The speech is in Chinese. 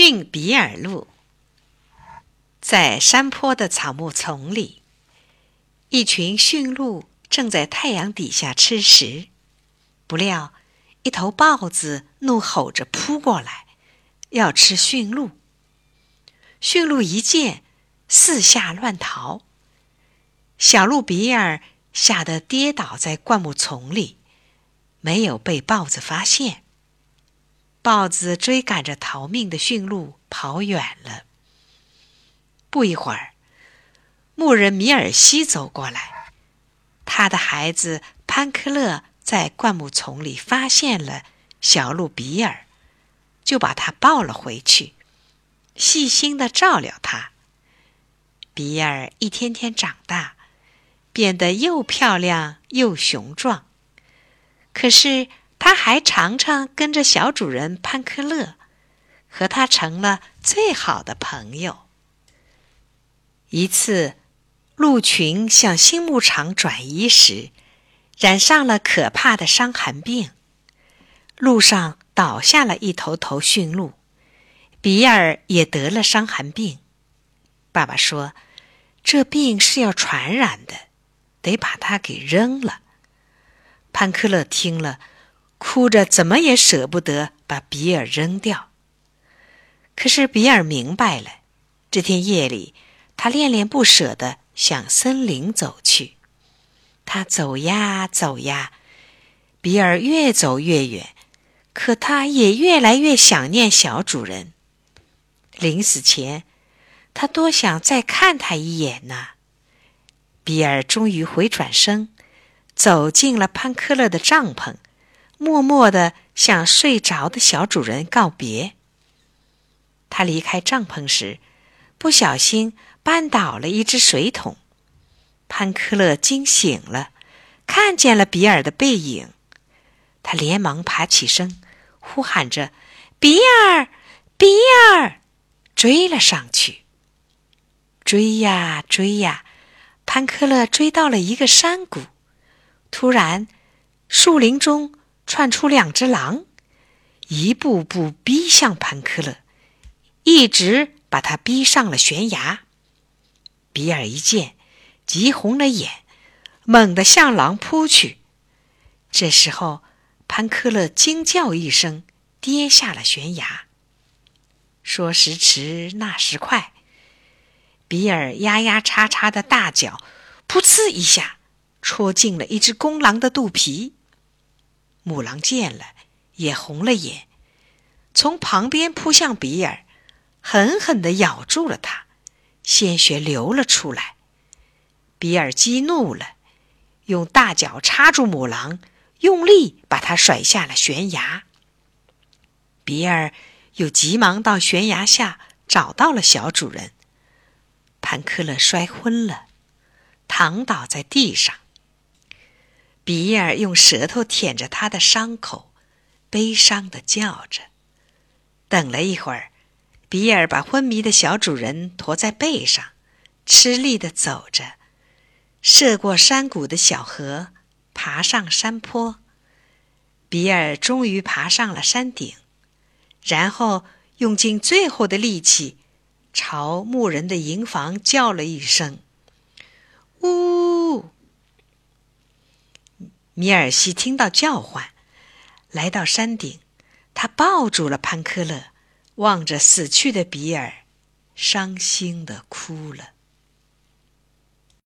驯比尔鹿。在山坡的草木丛里，一群驯鹿正在太阳底下吃食。不料，一头豹子怒吼着扑过来，要吃驯鹿。驯鹿一见，四下乱逃。小鹿比尔吓得跌倒在灌木丛里，没有被豹子发现。豹子追赶着逃命的驯鹿跑远了。不一会儿，牧人米尔西走过来，他的孩子潘克勒在灌木丛里发现了小鹿比尔，就把他抱了回去，细心的照料他。比尔一天天长大，变得又漂亮又雄壮。可是他还常常跟着小主人潘克勒，和他成了最好的朋友。一次，鹿群向新牧场转移时，染上了可怕的伤寒病。路上倒下了一头头驯鹿，比尔也得了伤寒病。爸爸说：“这病是要传染的，得把它给扔了。”潘克勒听了，哭着怎么也舍不得把比尔扔掉。可是比尔明白了，这天夜里。他恋恋不舍地向森林走去。他走呀走呀，比尔越走越远，可他也越来越想念小主人。临死前，他多想再看他一眼呢。比尔终于回转身，走进了潘克勒的帐篷，默默地向睡着的小主人告别。他离开帐篷时，不小心。绊倒了一只水桶，潘克勒惊醒了，看见了比尔的背影，他连忙爬起身，呼喊着：“比尔，比尔！”追了上去。追呀追呀，潘克勒追到了一个山谷，突然，树林中窜出两只狼，一步步逼向潘克勒，一直把他逼上了悬崖。比尔一见，急红了眼，猛地向狼扑去。这时候，潘克勒惊叫一声，跌下了悬崖。说时迟，那时快，比尔压压叉叉的大脚，噗呲一下戳进了一只公狼的肚皮。母狼见了，也红了眼，从旁边扑向比尔，狠狠地咬住了他。鲜血流了出来，比尔激怒了，用大脚插住母狼，用力把它甩下了悬崖。比尔又急忙到悬崖下找到了小主人，潘克勒摔昏了，躺倒在地上。比尔用舌头舔着他的伤口，悲伤的叫着。等了一会儿。比尔把昏迷的小主人驮在背上，吃力的走着，涉过山谷的小河，爬上山坡。比尔终于爬上了山顶，然后用尽最后的力气，朝牧人的营房叫了一声：“米尔西听到叫唤，来到山顶，他抱住了潘克勒。望着死去的比尔，伤心的哭了。